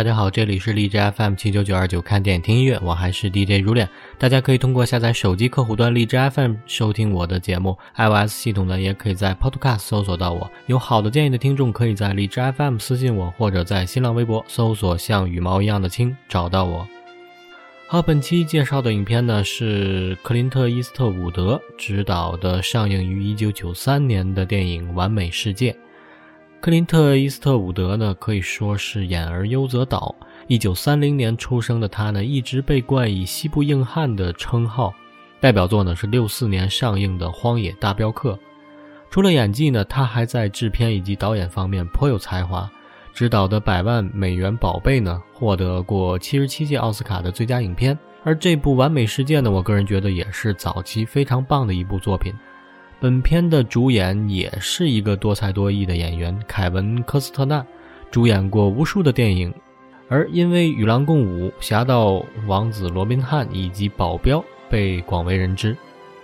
大家好，这里是荔枝 FM 七九九二九，看电影听音乐，我还是 DJ 如恋。大家可以通过下载手机客户端荔枝 FM 收听我的节目，iOS 系统呢也可以在 Podcast 搜索到我。有好的建议的听众，可以在荔枝 FM 私信我，或者在新浪微博搜索“像羽毛一样的青”找到我。好，本期介绍的影片呢是克林特·伊斯特伍德执导的，上映于一九九三年的电影《完美世界》。克林特·伊斯特伍德呢，可以说是演而优则导。一九三零年出生的他呢，一直被冠以“西部硬汉”的称号。代表作呢是六四年上映的《荒野大镖客》。除了演技呢，他还在制片以及导演方面颇有才华。执导的《百万美元宝贝》呢，获得过七十七届奥斯卡的最佳影片。而这部《完美世界》呢，我个人觉得也是早期非常棒的一部作品。本片的主演也是一个多才多艺的演员凯文·科斯特纳，主演过无数的电影，而因为《与狼共舞》《侠盗王子罗宾汉》以及《保镖》被广为人知。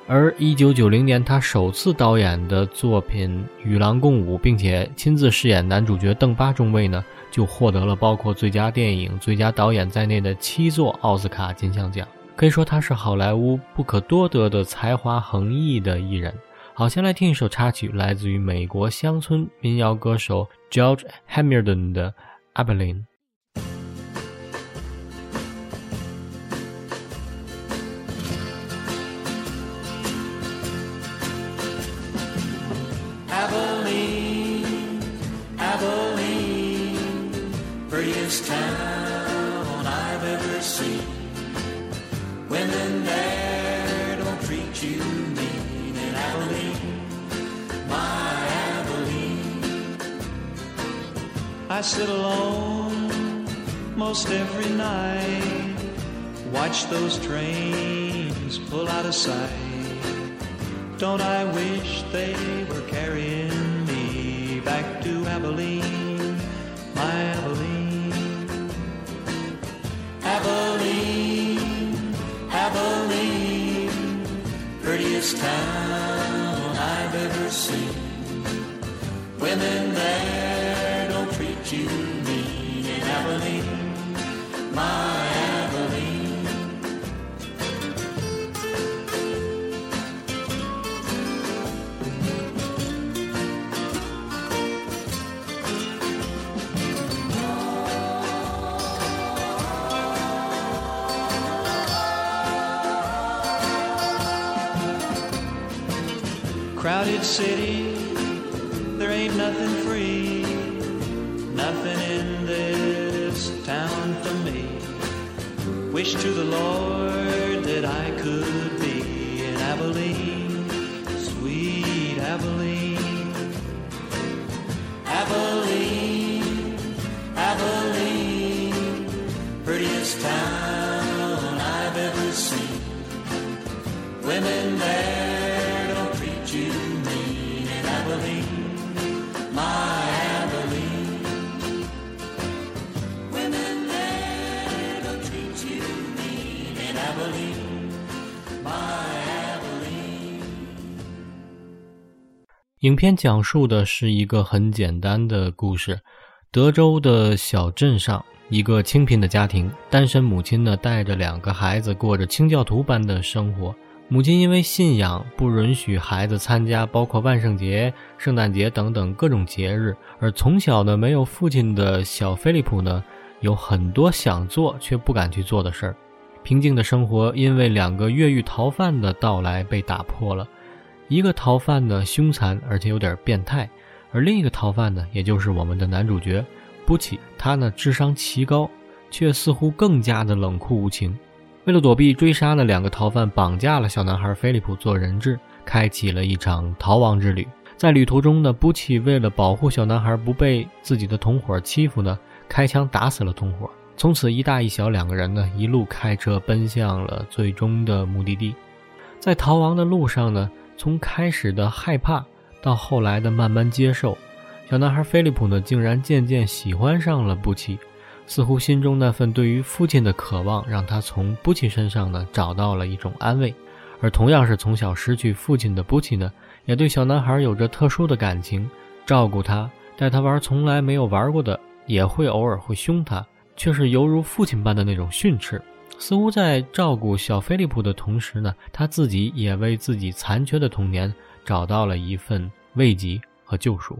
而1990年他首次导演的作品《与狼共舞》，并且亲自饰演男主角邓巴中尉呢，就获得了包括最佳电影、最佳导演在内的七座奥斯卡金像奖。可以说他是好莱坞不可多得的才华横溢的艺人。好，先来听一首插曲，来自于美国乡村民谣歌手 George Hamilton 的《Abilene》。I sit alone most every night, watch those trains pull out of sight. Don't I wish they were carrying me back to Abilene, my Abilene? Abilene, Abilene, prettiest town I've ever seen. Women there city, there ain't nothing free nothing in this town for me. Wish to the Lord that I could be in Abilene, sweet Abilene. Abilene, Abilene, prettiest town I've ever seen. Women there 影片讲述的是一个很简单的故事：德州的小镇上，一个清贫的家庭，单身母亲呢带着两个孩子过着清教徒般的生活。母亲因为信仰不允许孩子参加包括万圣节、圣诞节等等各种节日，而从小呢没有父亲的小菲利普呢，有很多想做却不敢去做的事儿。平静的生活因为两个越狱逃犯的到来被打破了。一个逃犯呢凶残而且有点变态，而另一个逃犯呢，也就是我们的男主角布奇，他呢智商奇高，却似乎更加的冷酷无情。为了躲避追杀呢，两个逃犯绑架了小男孩菲利普做人质，开启了一场逃亡之旅。在旅途中呢，布奇为了保护小男孩不被自己的同伙欺负呢，开枪打死了同伙。从此，一大一小两个人呢，一路开车奔向了最终的目的地。在逃亡的路上呢，从开始的害怕到后来的慢慢接受，小男孩菲利普呢，竟然渐渐喜欢上了布奇。似乎心中那份对于父亲的渴望，让他从布奇身上呢，找到了一种安慰。而同样是从小失去父亲的布奇呢，也对小男孩有着特殊的感情，照顾他，带他玩从来没有玩过的，也会偶尔会凶他。却是犹如父亲般的那种训斥。似乎在照顾小菲利普的同时呢，他自己也为自己残缺的童年找到了一份慰藉和救赎。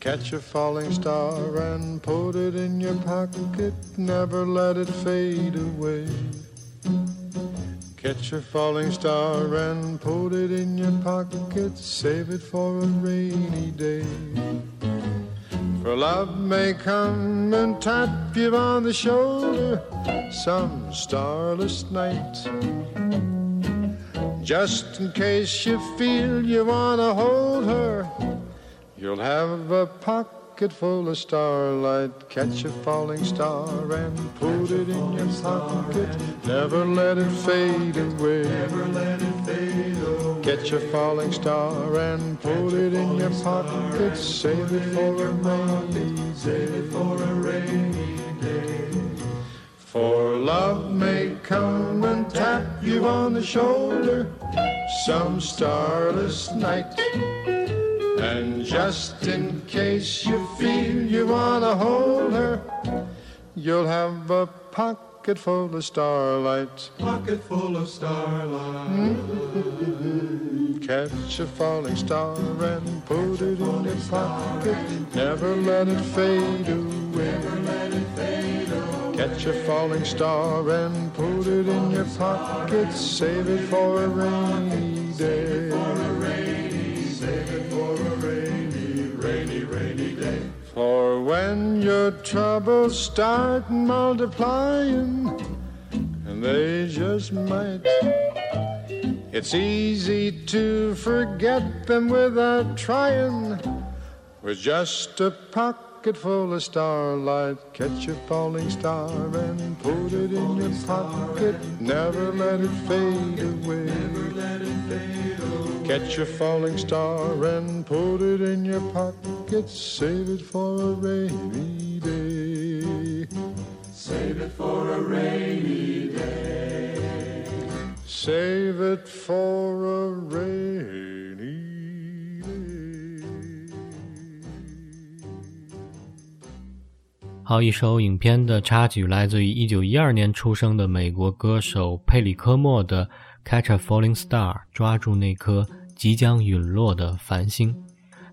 Catch a falling star and put it in your pocket, never let it fade away. Catch a falling star and put it in your pocket, save it for a rainy day. For love may come and tap you on the shoulder some starless night. Just in case you feel you wanna hold her, You'll have a pocket full of starlight. Catch a falling star and put it in your pocket. Never let it fade away. Never let it fade away. Catch a falling star and put it in your pocket. Save it for a rainy. Save it for a rainy day. For love may come and tap you on the shoulder some starless night. And just in case you feel you wanna hold her, you'll have a pocket full of starlight. Pocket full of starlight. Hmm? Catch a falling star and put it in your pocket. Never let it fade away. Catch a falling star and put it in your pocket. Save it for a rainy day. For when your troubles start multiplying, and they just might, it's easy to forget them without trying. With just a pocket full of starlight, catch a falling star and put it in your pocket. Never let it fade away. Catch a falling star and put it in your pocket. Save it for a rainy day. Save it for a rainy day. Save it for a rainy day. 好，一首影片的插曲来自于一九一二年出生的美国歌手佩里科莫的《Catch a Falling Star》，抓住那颗即将陨落的繁星。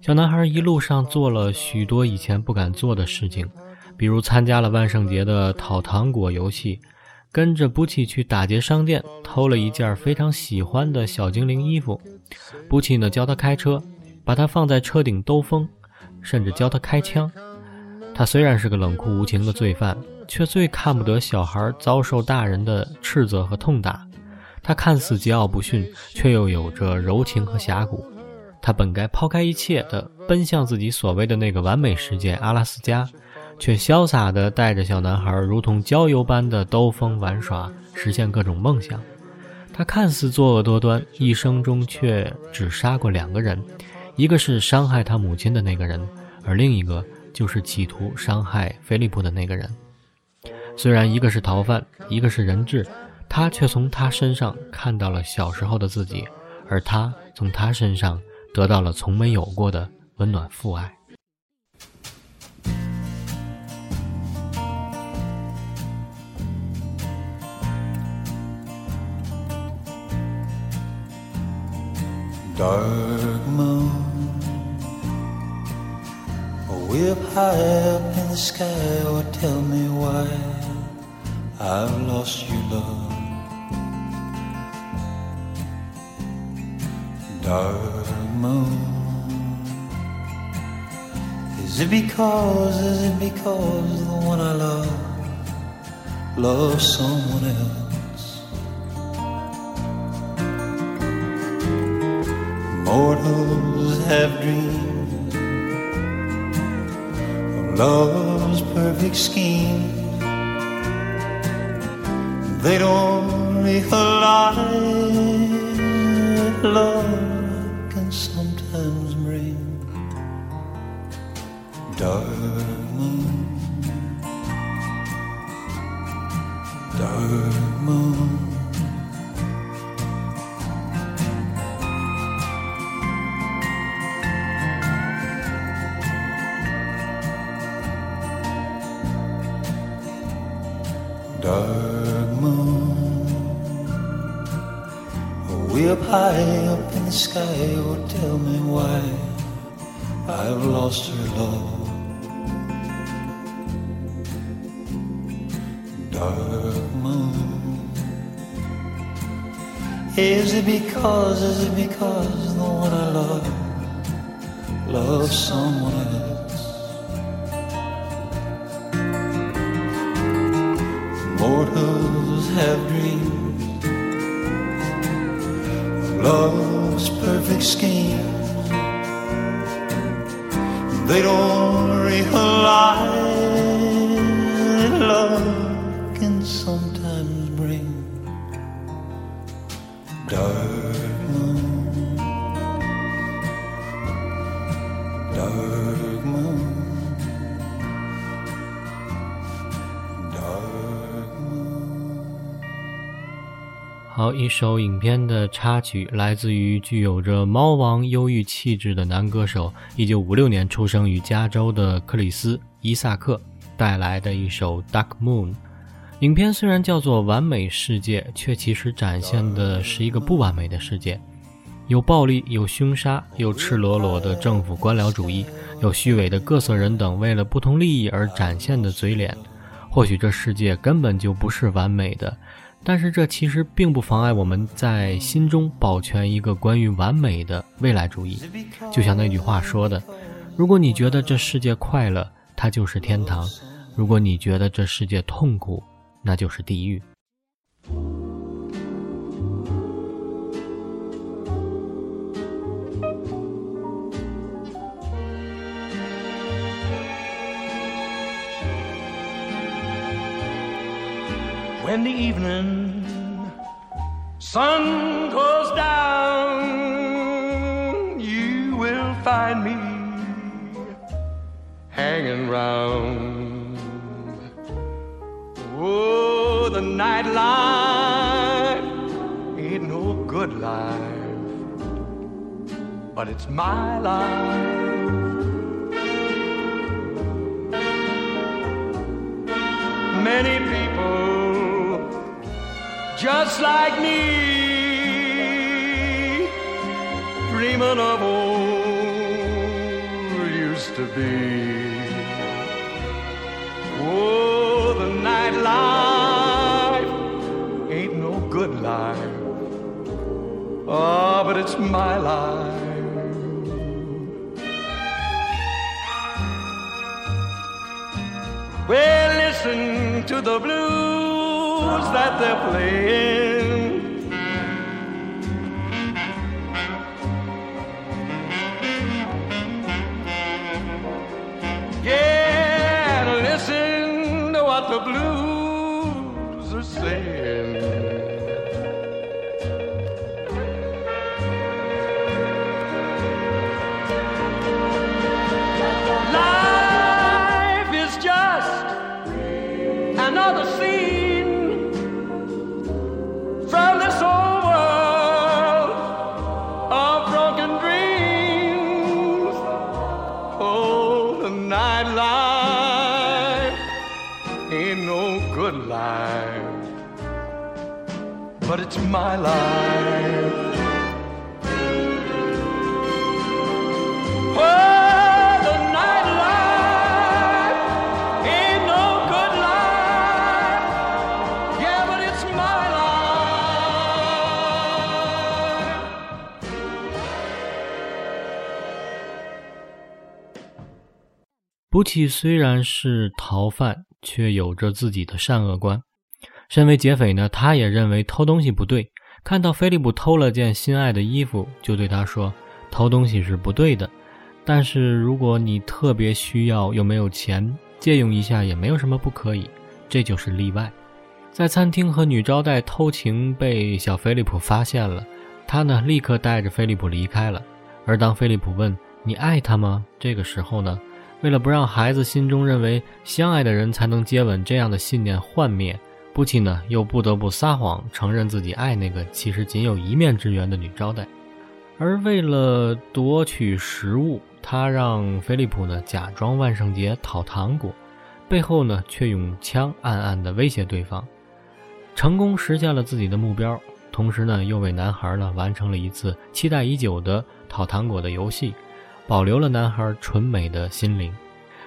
小男孩一路上做了许多以前不敢做的事情，比如参加了万圣节的讨糖果游戏，跟着布奇去打劫商店，偷了一件非常喜欢的小精灵衣服。布奇呢教他开车，把他放在车顶兜风，甚至教他开枪。他虽然是个冷酷无情的罪犯，却最看不得小孩遭受大人的斥责和痛打。他看似桀骜不驯，却又有着柔情和侠骨。他本该抛开一切的奔向自己所谓的那个完美世界——阿拉斯加，却潇洒地带着小男孩如同郊游般的兜风玩耍，实现各种梦想。他看似作恶多端，一生中却只杀过两个人，一个是伤害他母亲的那个人，而另一个就是企图伤害菲利普的那个人。虽然一个是逃犯，一个是人质，他却从他身上看到了小时候的自己，而他从他身上得到了从没有过的温暖父爱。Dark moon, way up high up in the sky. Oh, tell me why I've lost you, love. Dark moon, is it because, is it because the one I love loves someone else? Mortals have dreams of love's perfect scheme. They don't leave only light Love can sometimes bring dark. Is it because, is it because the one I love loves someone else? Mortals have dreams of love's perfect scheme. They don't realize 好，一首影片的插曲来自于具有着猫王忧郁气质的男歌手，一九五六年出生于加州的克里斯·伊萨克带来的一首《Dark Moon》。影片虽然叫做完美世界，却其实展现的是一个不完美的世界，有暴力，有凶杀，有赤裸裸的政府官僚主义，有虚伪的各色人等为了不同利益而展现的嘴脸。或许这世界根本就不是完美的。但是这其实并不妨碍我们在心中保全一个关于完美的未来主义。就像那句话说的：“如果你觉得这世界快乐，它就是天堂；如果你觉得这世界痛苦，那就是地狱。” When the evening sun goes down, you will find me hanging round. Oh, the night life ain't no good life, but it's my life. Many people just like me, dreaming of old used to be. Oh, the night life ain't no good life. Oh, but it's my life. Well, listen to the blues that they're playing. Night life ain't no good life, but it's my life. 布奇虽然是逃犯，却有着自己的善恶观。身为劫匪呢，他也认为偷东西不对。看到菲利普偷了件心爱的衣服，就对他说：“偷东西是不对的，但是如果你特别需要又没有钱，借用一下也没有什么不可以，这就是例外。”在餐厅和女招待偷情被小菲利普发现了，他呢立刻带着菲利普离开了。而当菲利普问：“你爱他吗？”这个时候呢，为了不让孩子心中认为相爱的人才能接吻这样的信念幻灭，布奇呢又不得不撒谎承认自己爱那个其实仅有一面之缘的女招待。而为了夺取食物，他让菲利普呢假装万圣节讨糖果，背后呢却用枪暗暗地威胁对方。成功实现了自己的目标，同时呢，又为男孩呢完成了一次期待已久的讨糖果的游戏，保留了男孩纯美的心灵。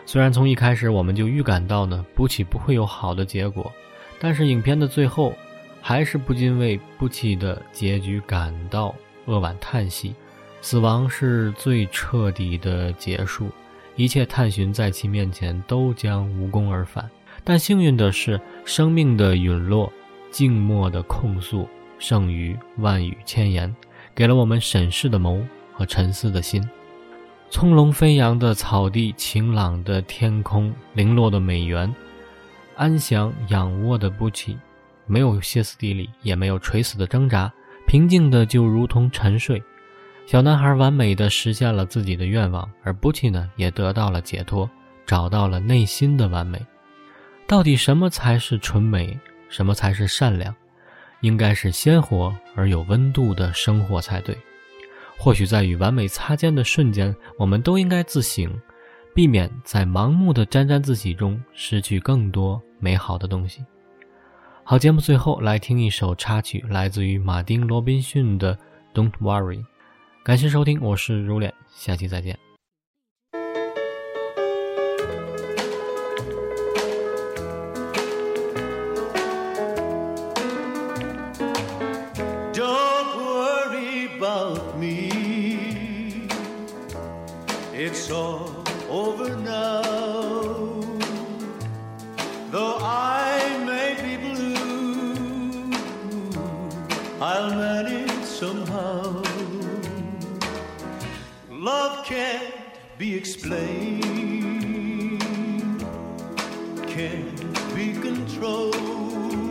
虽然从一开始我们就预感到呢，布奇不会有好的结果，但是影片的最后，还是不禁为布奇的结局感到扼腕叹息。死亡是最彻底的结束，一切探寻在其面前都将无功而返。但幸运的是，生命的陨落、静默的控诉，胜于万语千言，给了我们审视的眸和沉思的心。葱茏飞扬的草地，晴朗的天空，零落的美园，安详仰卧的布奇，没有歇斯底里，也没有垂死的挣扎，平静的就如同沉睡。小男孩完美的实现了自己的愿望，而布奇呢，也得到了解脱，找到了内心的完美。到底什么才是纯美？什么才是善良？应该是鲜活而有温度的生活才对。或许在与完美擦肩的瞬间，我们都应该自省，避免在盲目的沾沾自喜中失去更多美好的东西。好，节目最后来听一首插曲，来自于马丁·罗宾逊的《Don't Worry》。感谢收听，我是如莲，下期再见。Explained, can't be controlled.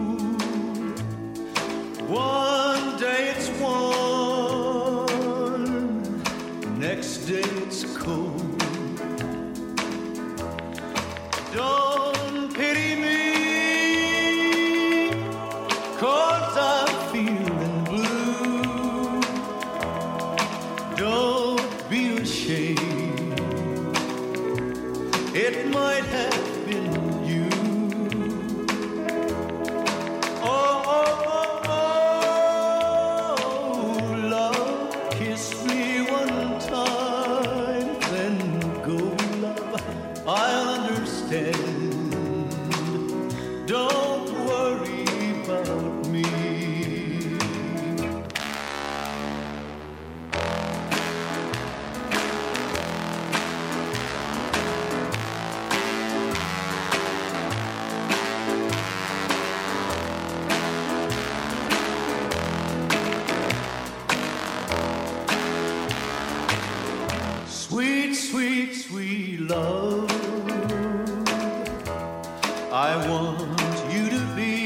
Want you to be